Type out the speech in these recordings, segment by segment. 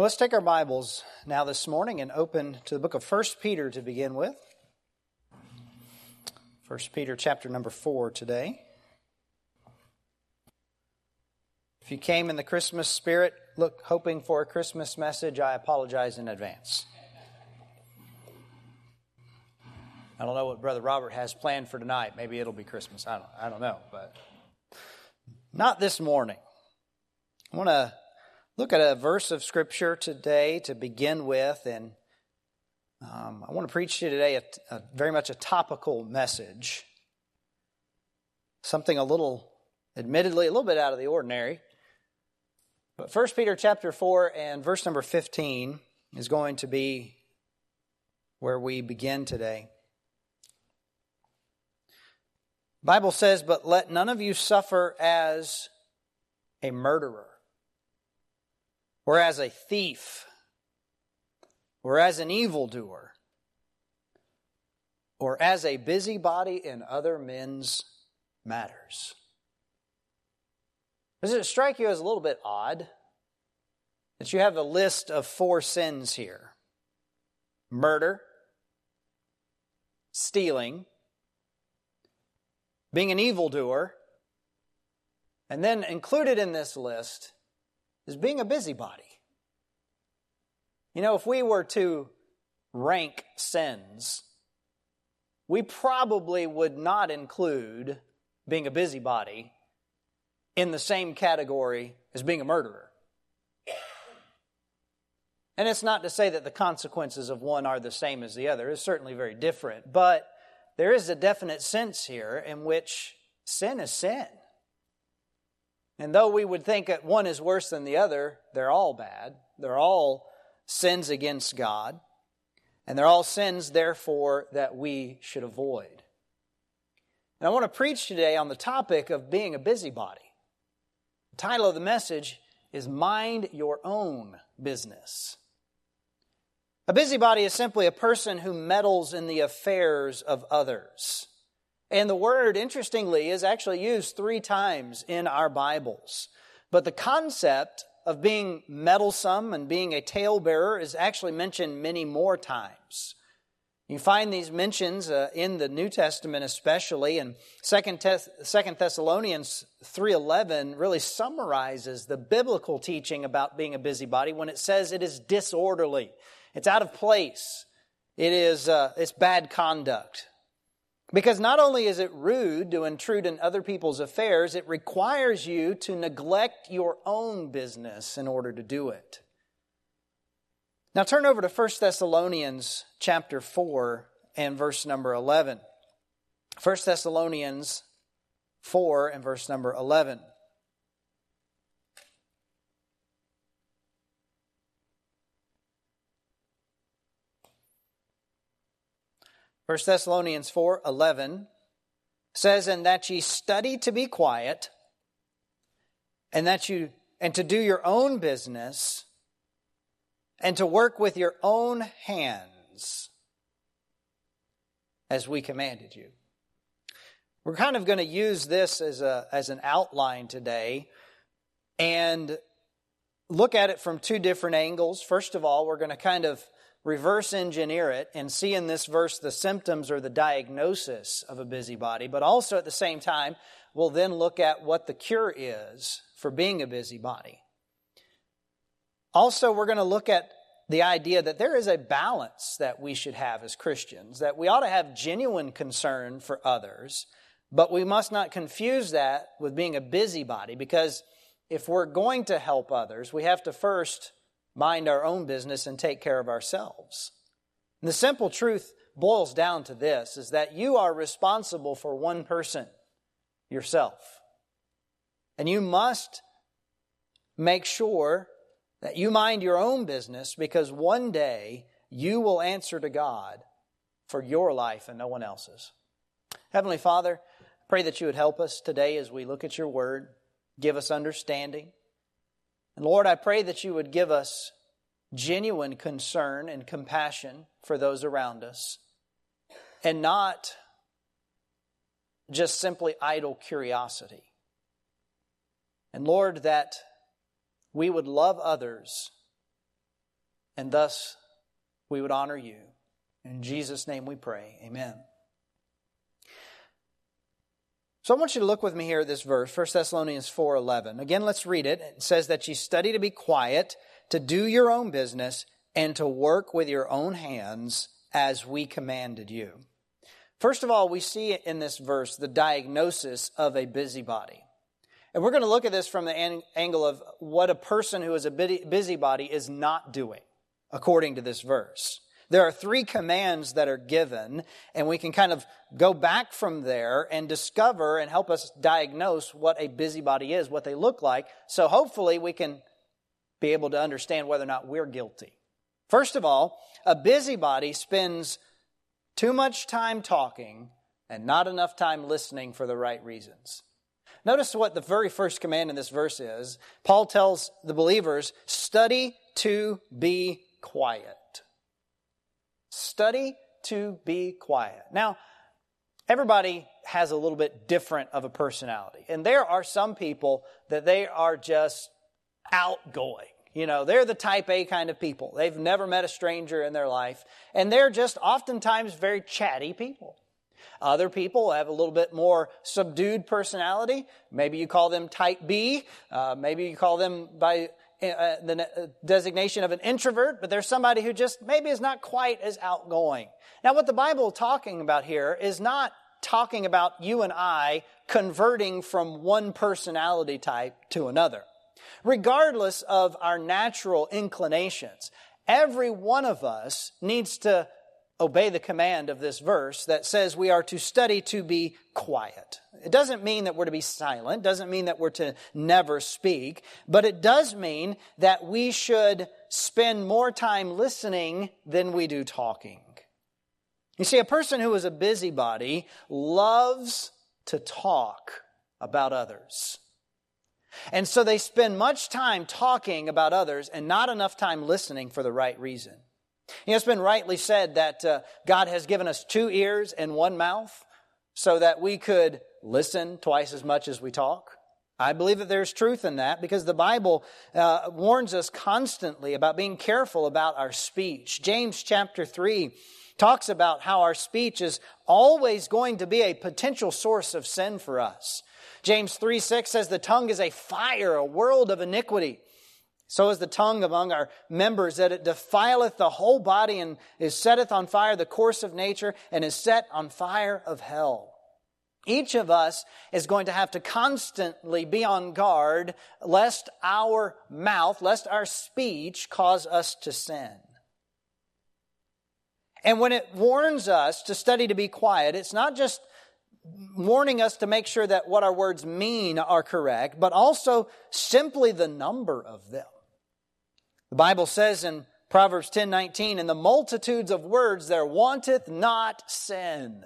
Well, let's take our Bibles now this morning and open to the book of 1 Peter to begin with. 1 Peter chapter number 4 today. If you came in the Christmas spirit, look hoping for a Christmas message, I apologize in advance. I don't know what Brother Robert has planned for tonight. Maybe it'll be Christmas. I don't, I don't know, but not this morning. I want to look at a verse of Scripture today to begin with, and um, I want to preach to you today a, a, very much a topical message. Something a little, admittedly, a little bit out of the ordinary. But 1 Peter chapter 4 and verse number 15 is going to be where we begin today. Bible says, But let none of you suffer as a murderer or as a thief, or as an evildoer, or as a busybody in other men's matters. Does it strike you as a little bit odd that you have a list of four sins here? Murder, stealing, being an evildoer, and then included in this list is being a busybody. You know, if we were to rank sins, we probably would not include being a busybody in the same category as being a murderer. And it's not to say that the consequences of one are the same as the other, it's certainly very different. But there is a definite sense here in which sin is sin. And though we would think that one is worse than the other, they're all bad. They're all sins against God. And they're all sins, therefore, that we should avoid. And I want to preach today on the topic of being a busybody. The title of the message is Mind Your Own Business. A busybody is simply a person who meddles in the affairs of others. And the word, interestingly, is actually used three times in our Bibles. But the concept of being meddlesome and being a talebearer is actually mentioned many more times. You find these mentions uh, in the New Testament especially, and 2 Thessalonians 3.11 really summarizes the biblical teaching about being a busybody when it says it is disorderly. It's out of place. It is, uh, it's bad conduct. Because not only is it rude to intrude in other people's affairs, it requires you to neglect your own business in order to do it. Now turn over to 1 Thessalonians chapter 4 and verse number 11. 1 Thessalonians 4 and verse number 11. 1 Thessalonians 4 11 says, And that ye study to be quiet, and that you and to do your own business, and to work with your own hands, as we commanded you. We're kind of going to use this as a as an outline today and look at it from two different angles. First of all, we're going to kind of reverse engineer it and see in this verse the symptoms or the diagnosis of a busybody, but also at the same time, we'll then look at what the cure is for being a busybody. Also, we're going to look at the idea that there is a balance that we should have as Christians, that we ought to have genuine concern for others, but we must not confuse that with being a busybody because if we're going to help others, we have to first mind our own business and take care of ourselves. And the simple truth boils down to this is that you are responsible for one person, yourself. And you must make sure that you mind your own business because one day you will answer to God for your life and no one else's. Heavenly Father, pray that you would help us today as we look at your word, give us understanding. And Lord, I pray that you would give us genuine concern and compassion for those around us and not just simply idle curiosity. And Lord, that we would love others and thus we would honor you. In Jesus' name we pray. Amen. So I want you to look with me here at this verse, 1 Thessalonians 4:11. Again, let's read it. It says that you study to be quiet, to do your own business, and to work with your own hands as we commanded you. First of all, we see in this verse the diagnosis of a busybody. And we're going to look at this from the angle of what a person who is a busybody is not doing, according to this verse. There are three commands that are given, and we can kind of go back from there and discover and help us diagnose what a busybody is, what they look like. So hopefully we can be able to understand whether or not we're guilty. First of all, a busybody spends too much time talking and not enough time listening for the right reasons. Notice what the very first command in this verse is. Paul tells the believers, study to be quiet. Study to be quiet. Now, everybody has a little bit different of a personality. And there are some people that they are just outgoing. You know, they're the type A kind of people. They've never met a stranger in their life. And they're just oftentimes very chatty people. Other people have a little bit more subdued personality. Maybe you call them type B. Uh, maybe you call them by uh, the uh, designation of an introvert, but there's somebody who just maybe is not quite as outgoing. Now, what the Bible is talking about here is not talking about you and I converting from one personality type to another. Regardless of our natural inclinations, every one of us needs to obey the command of this verse that says we are to study to be quiet. It doesn't mean that we're to be silent, doesn't mean that we're to never speak, but it does mean that we should spend more time listening than we do talking. You see, a person who is a busybody loves to talk about others. And so they spend much time talking about others and not enough time listening for the right reason. You know, it's been rightly said that uh, God has given us two ears and one mouth so that we could listen twice as much as we talk. I believe that there's truth in that because the Bible uh, warns us constantly about being careful about our speech. James chapter 3 talks about how our speech is always going to be a potential source of sin for us. James 3 6 says, The tongue is a fire, a world of iniquity. So is the tongue among our members, that it defileth the whole body and is setteth on fire the course of nature and is set on fire of hell. Each of us is going to have to constantly be on guard lest our mouth, lest our speech cause us to sin. And when it warns us to study to be quiet, it's not just warning us to make sure that what our words mean are correct, but also simply the number of them. The Bible says in Proverbs 10 19, in the multitudes of words there wanteth not sin.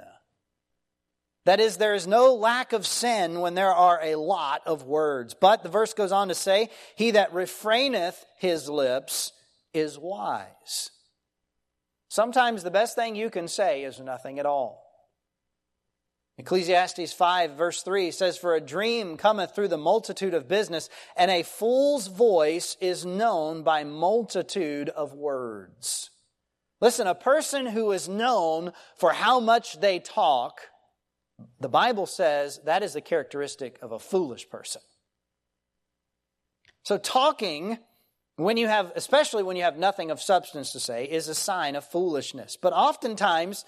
That is, there is no lack of sin when there are a lot of words. But the verse goes on to say, He that refraineth his lips is wise. Sometimes the best thing you can say is nothing at all. Ecclesiastes 5, verse 3 says, For a dream cometh through the multitude of business, and a fool's voice is known by multitude of words. Listen, a person who is known for how much they talk, the Bible says that is the characteristic of a foolish person. So, talking, when you have, especially when you have nothing of substance to say, is a sign of foolishness. But oftentimes,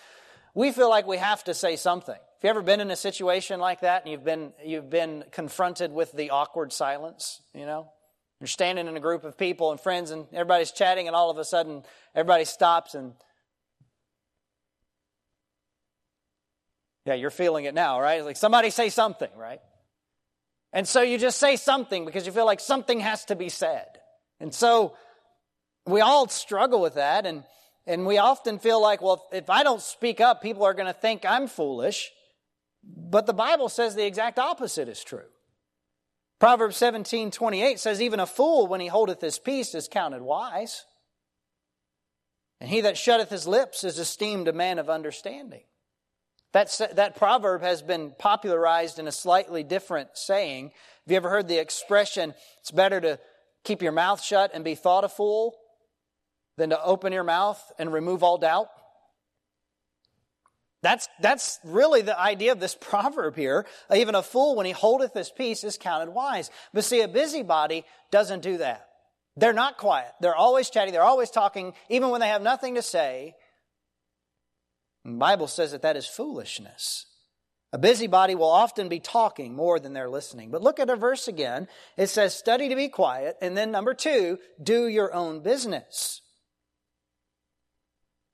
we feel like we have to say something. Have you ever been in a situation like that and you've been, you've been confronted with the awkward silence, you know? You're standing in a group of people and friends and everybody's chatting and all of a sudden everybody stops and Yeah, you're feeling it now, right? Like somebody say something, right? And so you just say something because you feel like something has to be said. And so we all struggle with that and and we often feel like, well, if I don't speak up, people are going to think I'm foolish. But the Bible says the exact opposite is true. Proverbs 17, 28 says, Even a fool, when he holdeth his peace, is counted wise. And he that shutteth his lips is esteemed a man of understanding. That, that proverb has been popularized in a slightly different saying. Have you ever heard the expression, it's better to keep your mouth shut and be thought a fool than to open your mouth and remove all doubt? That's, that's really the idea of this proverb here. Even a fool, when he holdeth his peace, is counted wise. But see, a busybody doesn't do that. They're not quiet. They're always chatting. They're always talking, even when they have nothing to say. the Bible says that that is foolishness. A busybody will often be talking more than they're listening. But look at a verse again. It says, study to be quiet. And then number two, do your own business.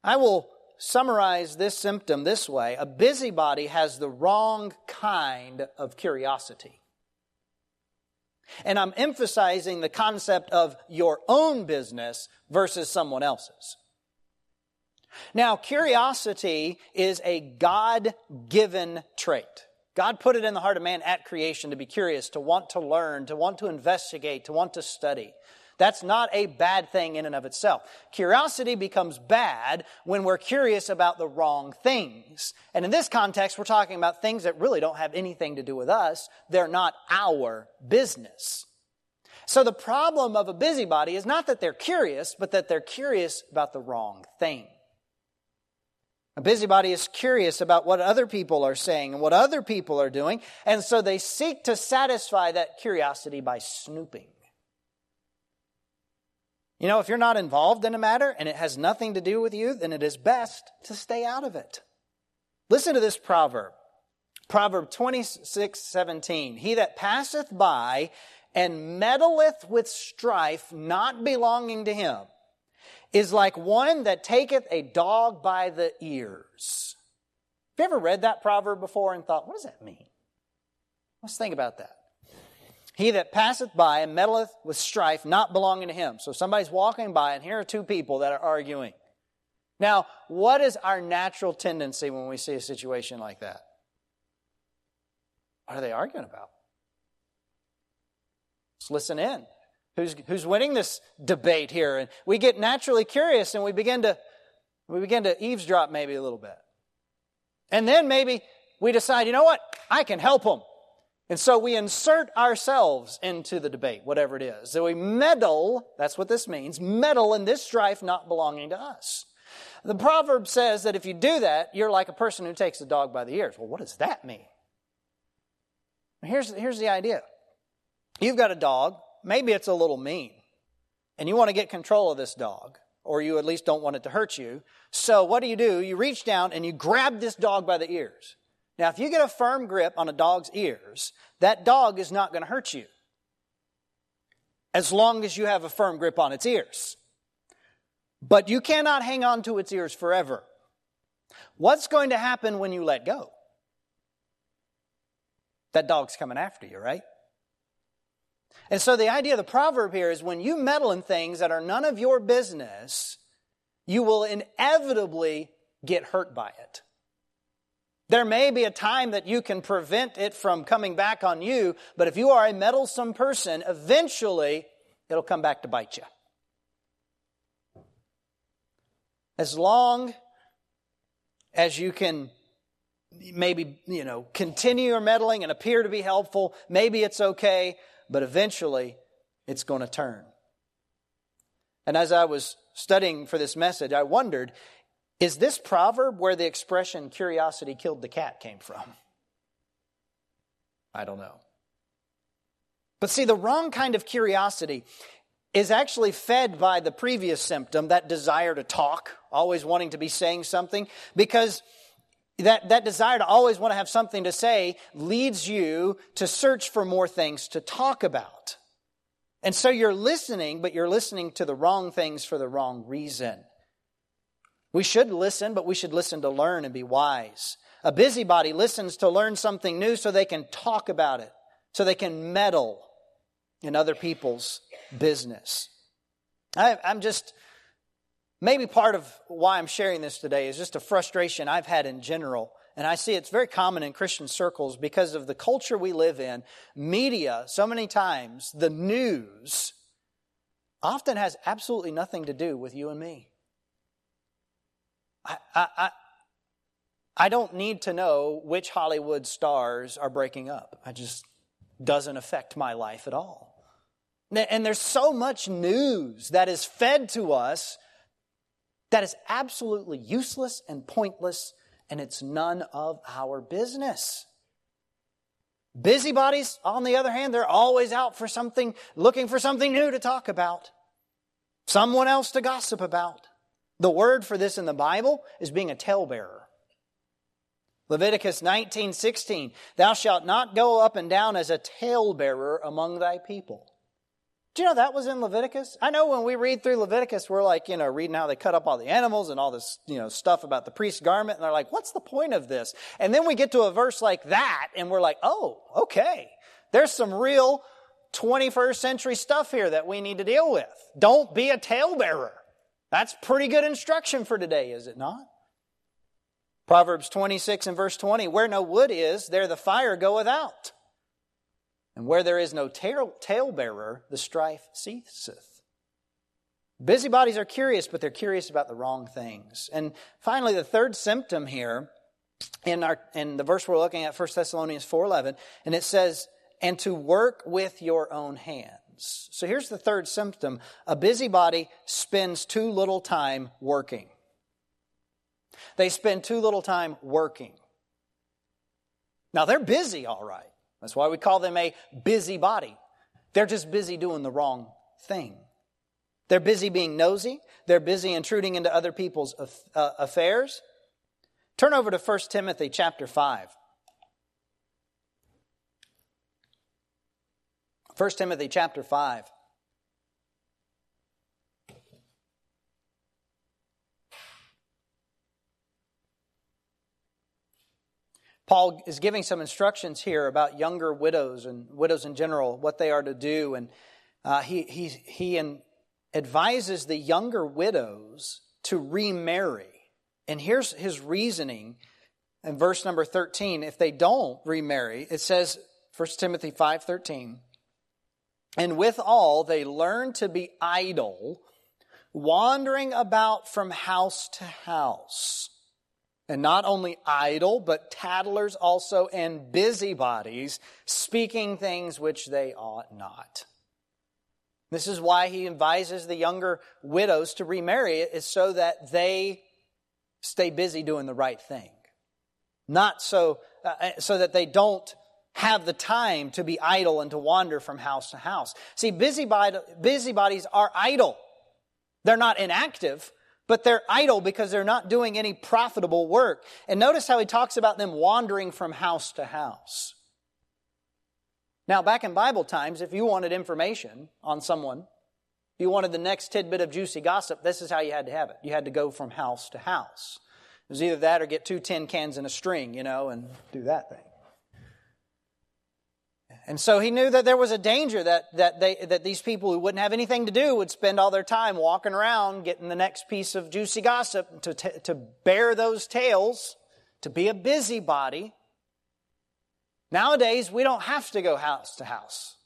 I will summarize this symptom this way a busybody has the wrong kind of curiosity. And I'm emphasizing the concept of your own business versus someone else's. Now, curiosity is a God given trait. God put it in the heart of man at creation to be curious, to want to learn, to want to investigate, to want to study. That's not a bad thing in and of itself. Curiosity becomes bad when we're curious about the wrong things. And in this context, we're talking about things that really don't have anything to do with us. They're not our business. So the problem of a busybody is not that they're curious, but that they're curious about the wrong thing. A busybody is curious about what other people are saying and what other people are doing, and so they seek to satisfy that curiosity by snooping. You know, if you're not involved in a matter and it has nothing to do with you, then it is best to stay out of it. Listen to this proverb. Proverb 26, 17. He that passeth by and meddleth with strife not belonging to him is like one that taketh a dog by the ears. Have you ever read that proverb before and thought, what does that mean? Let's think about that. He that passeth by and meddleth with strife not belonging to him. So somebody's walking by, and here are two people that are arguing. Now, what is our natural tendency when we see a situation like that? What are they arguing about? Let's listen in. Who's, who's winning this debate here? And we get naturally curious and we begin to we begin to eavesdrop maybe a little bit. And then maybe we decide, you know what? I can help them. And so we insert ourselves into the debate, whatever it is. So we meddle, that's what this means, meddle in this strife not belonging to us. The proverb says that if you do that, you're like a person who takes a dog by the ears. Well, what does that mean? Here's, here's the idea. You've got a dog, maybe it's a little mean, and you want to get control of this dog, or you at least don't want it to hurt you. So what do you do? You reach down and you grab this dog by the ears. Now, if you get a firm grip on a dog's ears, that dog is not going to hurt you as long as you have a firm grip on its ears. But you cannot hang on to its ears forever. What's going to happen when you let go? That dog's coming after you, right? And so the idea of the proverb here is when you meddle in things that are none of your business, you will inevitably get hurt by it. There may be a time that you can prevent it from coming back on you, but if you are a meddlesome person, eventually it'll come back to bite you. As long as you can maybe, you know, continue your meddling and appear to be helpful, maybe it's okay, but eventually it's going to turn. And as I was studying for this message, I wondered is this proverb where the expression curiosity killed the cat came from? I don't know. But see, the wrong kind of curiosity is actually fed by the previous symptom, that desire to talk, always wanting to be saying something, because that, that desire to always want to have something to say leads you to search for more things to talk about. And so you're listening, but you're listening to the wrong things for the wrong reason. We should listen, but we should listen to learn and be wise. A busybody listens to learn something new so they can talk about it, so they can meddle in other people's business. I, am just, maybe part of why I'm sharing this today is just a frustration I've had in general. And I see it's very common in Christian circles because of the culture we live in. Media, so many times, the news often has absolutely nothing to do with you and me. I, I, I don't need to know which Hollywood stars are breaking up. It just doesn't affect my life at all. And there's so much news that is fed to us That is absolutely useless and pointless, and it's none of our business. Busybodies, on the other hand, they're always out for something, looking for something new to talk about, someone else to gossip about. The word for this in the Bible is being a talebearer. Leviticus 19:16 Thou shalt not go up and down as a talebearer among thy people. Do you know that was in Leviticus? I know when we read through Leviticus, we're like, you know, reading how they cut up all the animals and all this, you know, stuff about the priest's garment, and they're like, what's the point of this? And then we get to a verse like that, and we're like, oh, okay. There's some real 21st century stuff here that we need to deal with. Don't be a talebearer. That's pretty good instruction for today, is it not? Proverbs 26 and verse 20, where no wood is, there the fire goeth out. And where there is no talebearer, the strife ceaseth. Busybodies are curious, but they're curious about the wrong things. And finally, the third symptom here in our in the verse we're looking at, 1 Thessalonians 4:11, and it says, "And to work with your own hands." So here's the third symptom: a busybody spends too little time working. They spend too little time working. Now they're busy, all right. That's why we call them a busybody. They're just busy doing the wrong thing. They're busy being nosy. They're busy intruding into other people's uh, affairs. Turn over to 1 Timothy chapter 5. 1 Timothy chapter 5. Paul is giving some instructions here about younger widows and widows in general, what they are to do. And uh, he, he, he advises the younger widows to remarry. And here's his reasoning in verse number 13. If they don't remarry, it says, 1 Timothy 5.13, And with all they learn to be idle, wandering about from house to house and not only idle, but tattlers also and busybodies, speaking things which they ought not. This is why he advises the younger widows to remarry, is so that they stay busy doing the right thing. Not so, uh, so that they don't have the time to be idle and to wander from house to house. See, busybodies are idle. They're not inactive, but they're idle because they're not doing any profitable work. And notice how he talks about them wandering from house to house. Now, back in Bible times, if you wanted information on someone, if you wanted the next tidbit of juicy gossip, this is how you had to have it. You had to go from house to house. It was either that or get two tin cans and a string, you know, and do that thing. And so he knew that there was a danger that, that, they, that these people who wouldn't have anything to do would spend all their time walking around getting the next piece of juicy gossip to, t- to bear those tales, to be a busybody. Nowadays, we don't have to go house to house.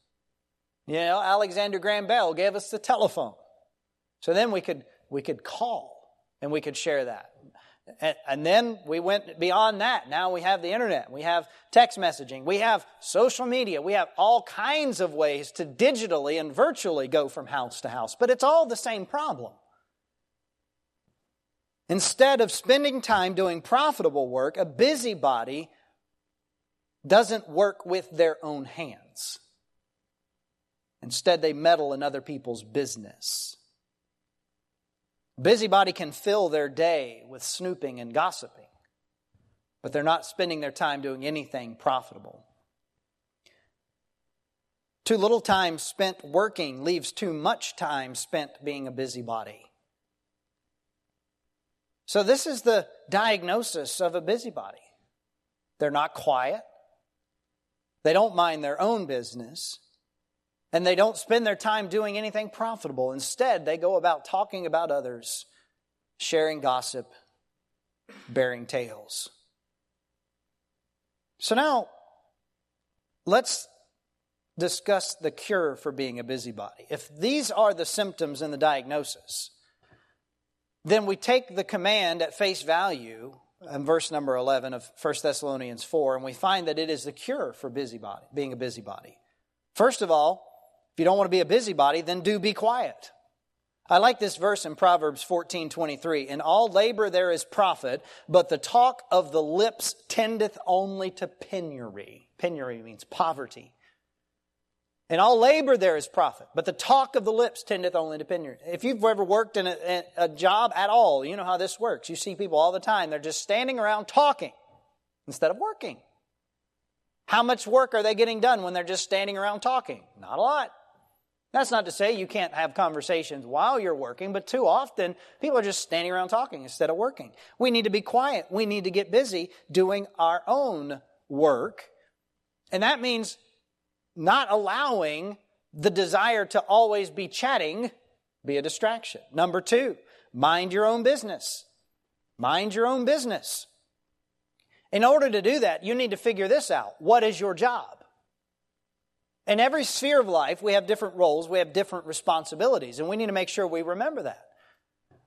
You know, Alexander Graham Bell gave us the telephone. So then we could, we could call and we could share that. And then we went beyond that. Now we have the internet. We have text messaging. We have social media. We have all kinds of ways to digitally and virtually go from house to house. But it's all the same problem. Instead of spending time doing profitable work, a busybody doesn't work with their own hands. Instead, they meddle in other people's business. Busybody can fill their day with snooping and gossiping, but they're not spending their time doing anything profitable. Too little time spent working leaves too much time spent being a busybody. So, this is the diagnosis of a busybody. They're not quiet, they don't mind their own business, and they don't spend their time doing anything profitable. Instead, they go about talking about others, sharing gossip, bearing tales. So now, let's discuss the cure for being a busybody. If these are the symptoms in the diagnosis, then we take the command at face value in verse number 11 of 1 Thessalonians 4, and we find that it is the cure for busybody, being a busybody. First of all, if you don't want to be a busybody, then do be quiet. I like this verse in Proverbs 14 23. In all labor there is profit, but the talk of the lips tendeth only to penury. Penury means poverty. In all labor there is profit, but the talk of the lips tendeth only to penury. If you've ever worked in a, a, job at all, you know how this works. You see people all the time, they're just standing around talking instead of working. How much work are they getting done when they're just standing around talking? Not a lot. That's not to say you can't have conversations while you're working, but too often people are just standing around talking instead of working. We need to be quiet. We need to get busy doing our own work. And that means not allowing the desire to always be chatting be a distraction. Number two, mind your own business. Mind your own business. In order to do that, you need to figure this out. What is your job? In every sphere of life, we have different roles, we have different responsibilities, and we need to make sure we remember that.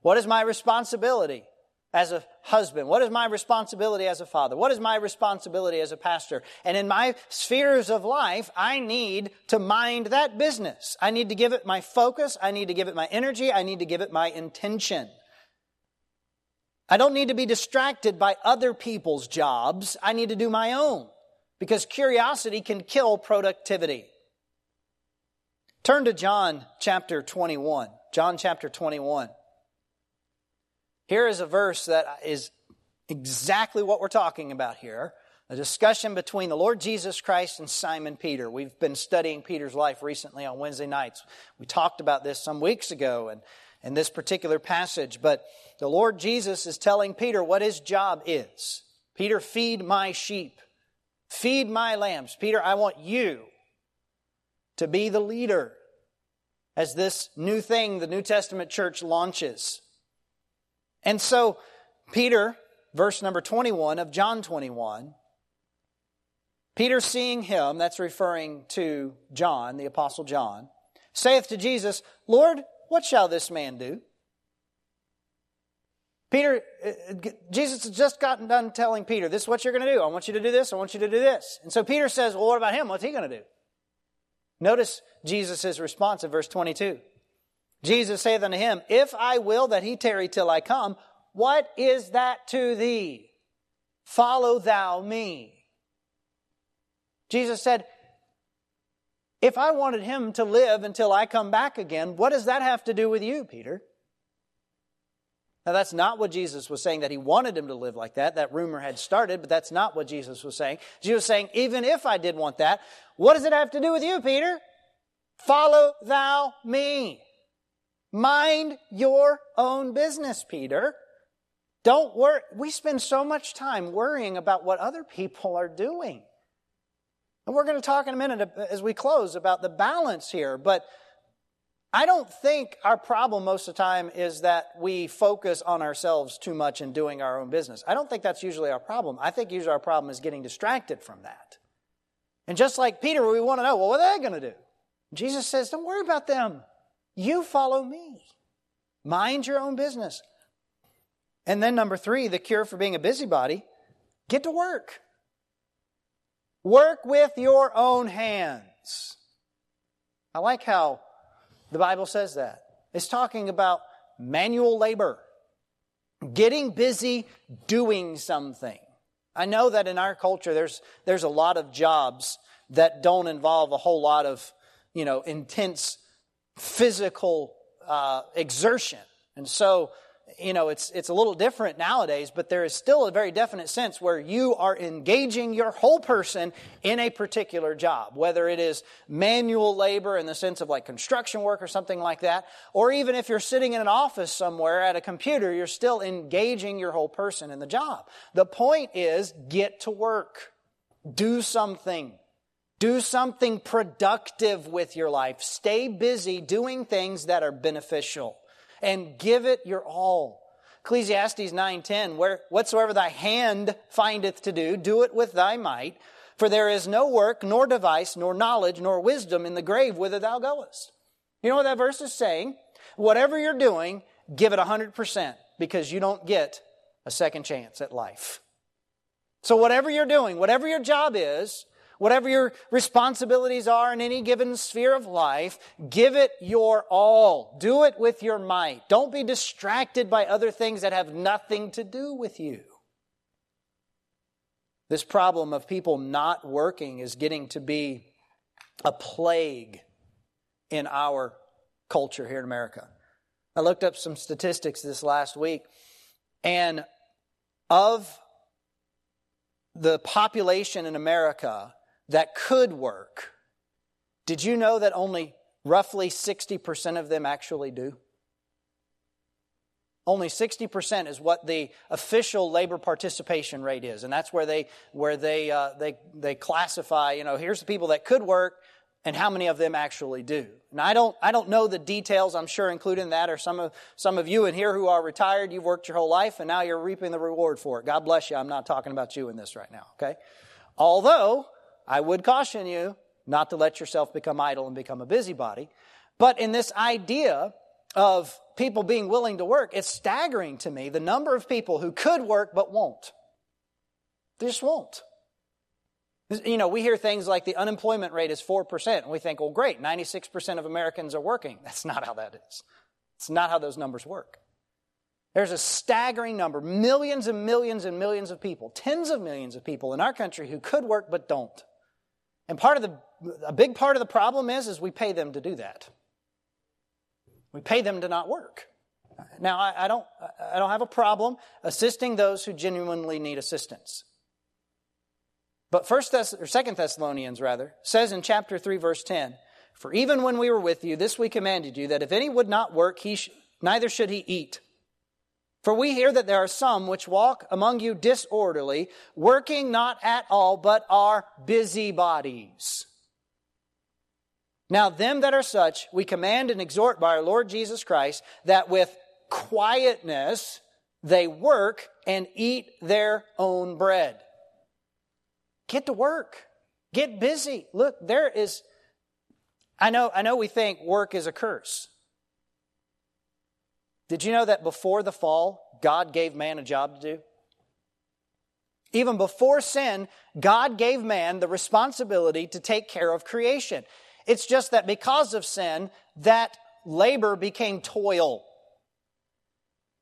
What is my responsibility? as a husband? What is my responsibility as a father? What is my responsibility as a pastor? And in my spheres of life, I need to mind that business. I need to give it my focus. I need to give it my energy. I need to give it my intention. I don't need to be distracted by other people's jobs. I need to do my own because curiosity can kill productivity. Turn to John chapter 21. John chapter 21. Here is a verse that is exactly what we're talking about here a discussion between the Lord Jesus Christ and Simon Peter. We've been studying Peter's life recently on Wednesday nights. We talked about this some weeks ago and in this particular passage, but the Lord Jesus is telling Peter what his job is. Peter, feed my sheep, feed my lambs. Peter, I want you to be the leader as this new thing the New Testament church launches. And so, Peter, verse number 21 of John 21, Peter seeing him, that's referring to John, the Apostle John, saith to Jesus, Lord, what shall this man do? Peter, uh, Jesus has just gotten done telling Peter, this is what you're going to do. I want you to do this. I want you to do this. And so Peter says, well, what about him? What's he going to do? Notice Jesus' response in verse 22. Jesus saith unto him, If I will that he tarry till I come, what is that to thee? Follow thou me. Jesus said, If I wanted him to live until I come back again, what does that have to do with you, Peter? Now, that's not what Jesus was saying, that he wanted him to live like that. That rumor had started, but that's not what Jesus was saying. Jesus was saying, even if I did want that, what does it have to do with you, Peter? Follow thou me. Mind your own business, Peter. Don't worry. We spend so much time worrying about what other people are doing. And we're going to talk in a minute uh, as we close about the balance here. But I don't think our problem most of the time is that we focus on ourselves too much and doing our own business. I don't think that's usually our problem. I think usually our problem is getting distracted from that. And just like Peter, we want to know, well, what are they going to do? Jesus says, don't worry about them. You follow me. Mind your own business. And then, number three, the cure for being a busybody get to work. Work with your own hands. I like how the Bible says that. It's talking about manual labor, getting busy doing something. I know that in our culture there's, there's a lot of jobs that don't involve a whole lot of, you know, intense physical uh, exertion. And so, you know, it's, it's a little different nowadays, but there is still a very definite sense where you are engaging your whole person in a particular job, whether it is manual labor in the sense of like construction work or something like that, or even if you're sitting in an office somewhere at a computer, you're still engaging your whole person in the job. The point is get to work. Do something. Do something productive with your life. Stay busy doing things that are beneficial and give it your all. Ecclesiastes 9:10 where whatsoever thy hand findeth to do do it with thy might for there is no work nor device nor knowledge nor wisdom in the grave whither thou goest. You know what that verse is saying? Whatever you're doing, give it 100% because you don't get a second chance at life. So whatever you're doing, whatever your job is, whatever your responsibilities are in any given sphere of life, give it your all. Do it with your might. Don't be distracted by other things that have nothing to do with you. This problem of people not working is getting to be a plague in our culture here in America. I looked up some statistics this last week, and of the population in America that could work, did you know that only roughly 60% of them actually do? Only 60% is what the official labor participation rate is. And that's where they, where they, uh, they, they classify, you know, here's the people that could work, and how many of them actually do. Now, I don't, I don't know the details. I'm sure including that are some of, some of you in here who are retired. You've worked your whole life and now you're reaping the reward for it. God bless you. I'm not talking about you in this right now, okay? Although, I would caution you not to let yourself become idle and become a busybody. But in this idea of people being willing to work, it's staggering to me the number of people who could work but won't. They just won't. You know, we hear things like the unemployment rate is 4%, and we think, well, great, 96% of Americans are working. That's not how that is. It's not how those numbers work. There's a staggering number, millions and millions and millions of people, tens of millions of people in our country who could work but don't. And part of the, a big part of the problem is, is we pay them to do that. We pay them to not work. Now, I, I don't, I don't have a problem assisting those who genuinely need assistance. But First Thess- or Second Thessalonians rather says in chapter three, verse ten, "For even when we were with you, this we commanded you that if any would not work, he sh- neither should he eat." For we hear that there are some which walk among you disorderly, working not at all, but are busybodies. Now, them that are such, we command and exhort by our Lord Jesus Christ that with quietness they work and eat their own bread. Get to work. Get busy. Look, there is I know I know we think work is a curse. Did you know that before the fall, God gave man a job to do? Even before sin, God gave man the responsibility to take care of creation. It's just that because of sin, that labor became toil.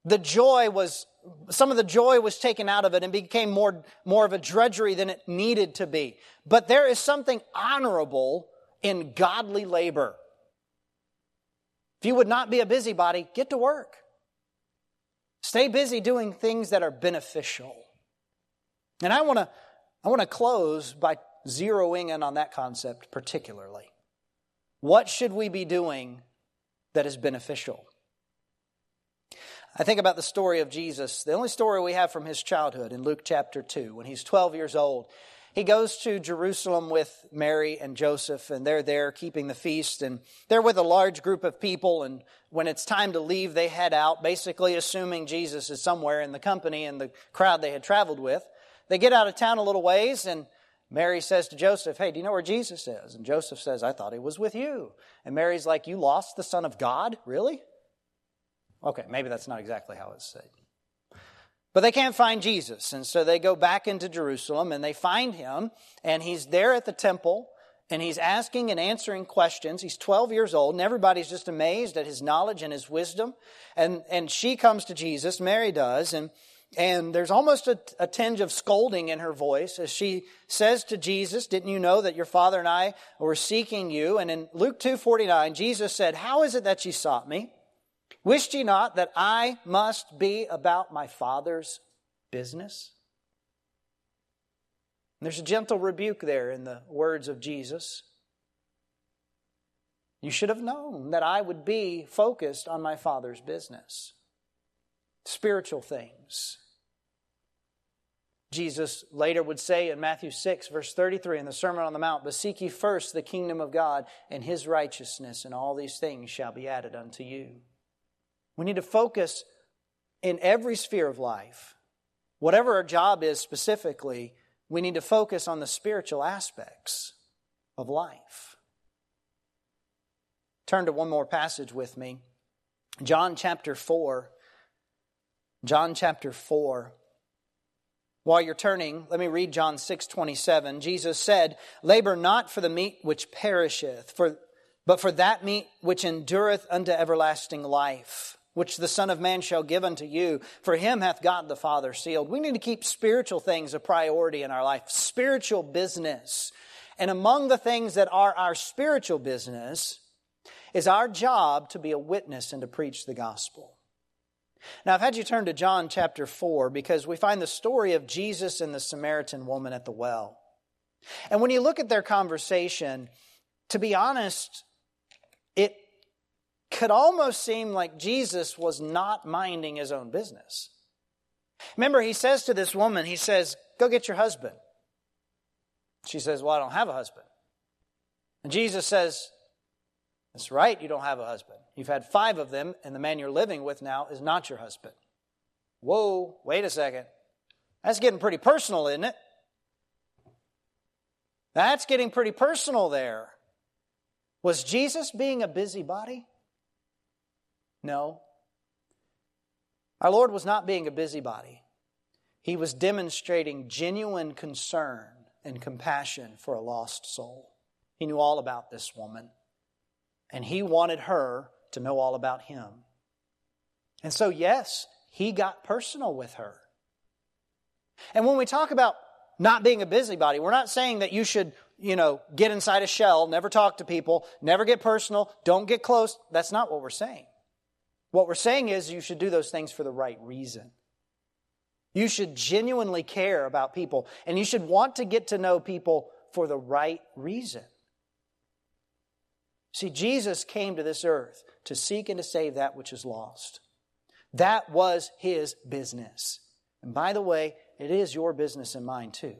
The joy was some of the joy was taken out of it and became more, more of a drudgery than it needed to be. But there is something honorable in godly labor. If you would not be a busybody, get to work. Stay busy doing things that are beneficial. And I want to I want to close by zeroing in on that concept particularly. What should we be doing that is beneficial? I think about the story of Jesus, the only story we have from his childhood in Luke chapter 2, when he's 12 years old. He goes to Jerusalem with Mary and Joseph, and they're there keeping the feast, and they're with a large group of people. And when it's time to leave, they head out, basically assuming Jesus is somewhere in the company and the crowd they had traveled with. They get out of town a little ways, and Mary says to Joseph, Hey, do you know where Jesus is? And Joseph says, I thought he was with you. And Mary's like, You lost the Son of God? Really? Okay, maybe that's not exactly how it's said. But they can't find Jesus. And so they go back into Jerusalem and they find him, and he's there at the temple, and he's asking and answering questions. He's 12 years old, and everybody's just amazed at his knowledge and his wisdom. And, and she comes to Jesus, Mary does, and, and there's almost a, a tinge of scolding in her voice as she says to Jesus, Didn't you know that your father and I were seeking you? And in Luke 2.49, Jesus said, How is it that you sought me? Wished ye not that I must be about my Father's business? And there's a gentle rebuke there in the words of Jesus. You should have known that I would be focused on my Father's business, spiritual things. Jesus later would say in Matthew 6, verse 33 in the Sermon on the Mount, But seek ye first the kingdom of God and his righteousness, and all these things shall be added unto you. We need to focus in every sphere of life, whatever our job is specifically, we need to focus on the spiritual aspects of life. Turn to one more passage with me. John chapter 4. John chapter 4. While you're turning, let me read John 6 27. Jesus said, Labor not for the meat which perisheth, for, but for that meat which endureth unto everlasting life, which the Son of Man shall give unto you. For him hath God the Father sealed. We need to keep spiritual things a priority in our life, spiritual business. And among the things that are our spiritual business is our job to be a witness and to preach the gospel. Now, I've had you turn to John chapter 4 because we find the story of Jesus and the Samaritan woman at the well. And when you look at their conversation, to be honest, could almost seem like Jesus was not minding his own business. Remember, he says to this woman, he says, Go get your husband. She says, Well, I don't have a husband. And Jesus says, That's right, you don't have a husband. You've had five of them, and the man you're living with now is not your husband. Whoa, wait a second. That's getting pretty personal, isn't it? That's getting pretty personal there. Was Jesus being a busybody? No. Our Lord was not being a busybody. He was demonstrating genuine concern and compassion for a lost soul. He knew all about this woman, and he wanted her to know all about him. And so, yes, he got personal with her. And when we talk about not being a busybody, we're not saying that you should, you know, get inside a shell, never talk to people, never get personal, don't get close. That's not what we're saying. What we're saying is you should do those things for the right reason. You should genuinely care about people, and you should want to get to know people for the right reason. See, Jesus came to this earth to seek and to save that which is lost. That was his business. And by the way, it is your business and mine too.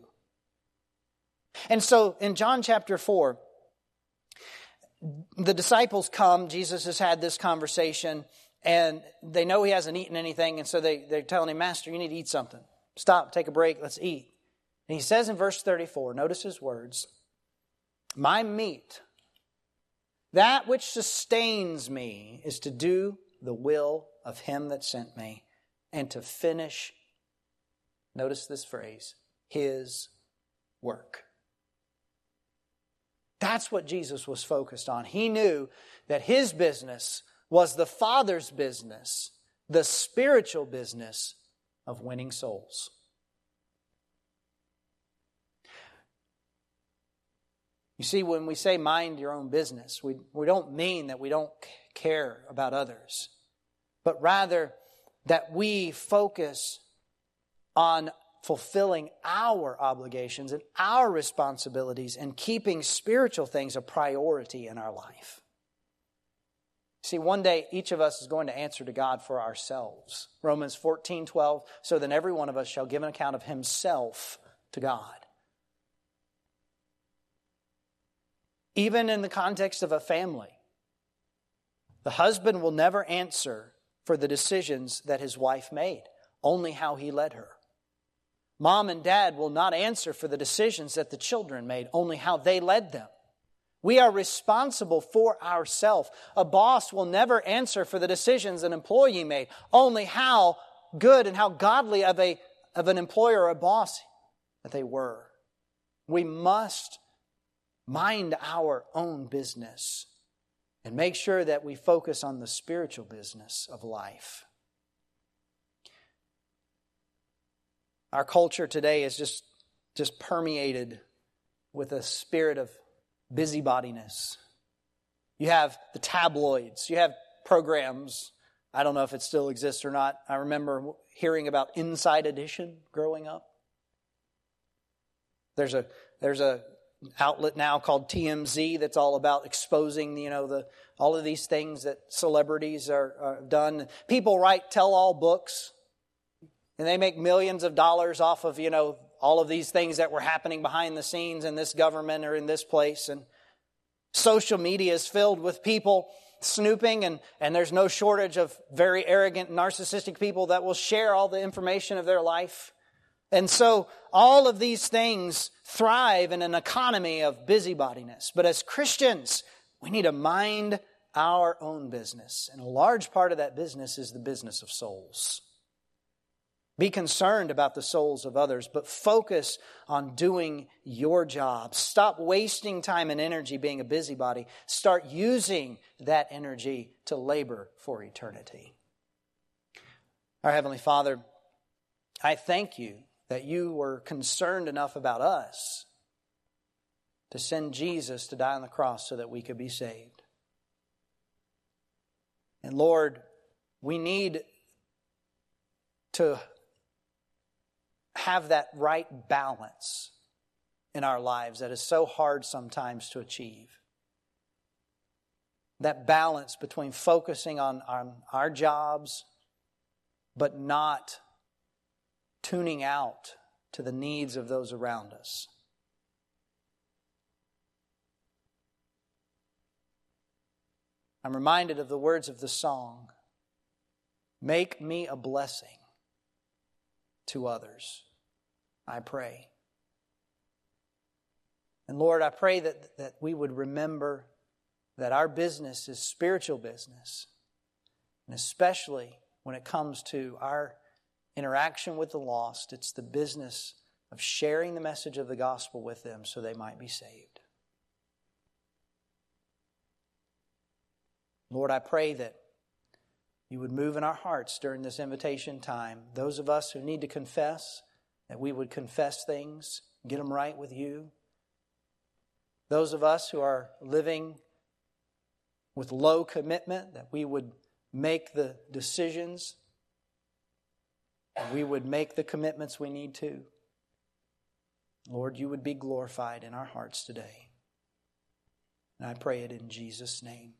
And so in John chapter 4, the disciples come, Jesus has had this conversation, and they know he hasn't eaten anything, and so they, they're telling him, Master, you need to eat something. Stop, take a break, let's eat. And he says in verse 34, notice his words, My meat that which sustains me is to do the will of him that sent me and to finish, notice this phrase, his work. That's what Jesus was focused on. He knew that his business was the Father's business, the spiritual business of winning souls. You see, when we say mind your own business, we, we don't mean that we don't care about others, but rather that we focus on fulfilling our obligations and our responsibilities and keeping spiritual things a priority in our life. See, one day each of us is going to answer to God for ourselves. Romans 14, 12, so then every one of us shall give an account of himself to God. even in the context of a family. The husband will never answer for the decisions that his wife made, only how he led her. Mom and dad will not answer for the decisions that the children made, only how they led them. We are responsible for ourselves. A boss will never answer for the decisions an employee made, only how good and how godly of, a, of an employer or a boss that they were. We must mind our own business and make sure that we focus on the spiritual business of life. Our culture today is just, just permeated with a spirit of busybodiness. You have the tabloids, you have programs. I don't know if it still exists or not. I remember hearing about Inside Edition growing up. There's a, there's a outlet now called TMZ that's all about exposing, you know, the all of these things that celebrities are, are done. People write tell-all books, and they make millions of dollars off of, you know, all of these things that were happening behind the scenes in this government or in this place. And social media is filled with people snooping, and, and there's no shortage of very arrogant, narcissistic people that will share all the information of their life. And so all of these things thrive in an economy of busybodiness. But as Christians, we need to mind our own business. And a large part of that business is the business of souls. Be concerned about the souls of others, but focus on doing your job. Stop wasting time and energy being a busybody. Start using that energy to labor for eternity. Our Heavenly Father, I thank you that you were concerned enough about us to send Jesus to die on the cross so that we could be saved. And Lord, we need to have that right balance in our lives that is so hard sometimes to achieve. That balance between focusing on, on our jobs, but not tuning out to the needs of those around us. I'm reminded of the words of the song Make me a blessing to others. I pray. And Lord, I pray that, that we would remember that our business is spiritual business, and especially when it comes to our interaction with the lost, it's the business of sharing the message of the gospel with them so they might be saved. Lord, I pray that you would move in our hearts during this invitation time. Those of us who need to confess, that we would confess things, get them right with you. Those of us who are living with low commitment, that we would make the decisions, we would make the commitments we need to. Lord, you would be glorified in our hearts today. And I pray it in Jesus' name.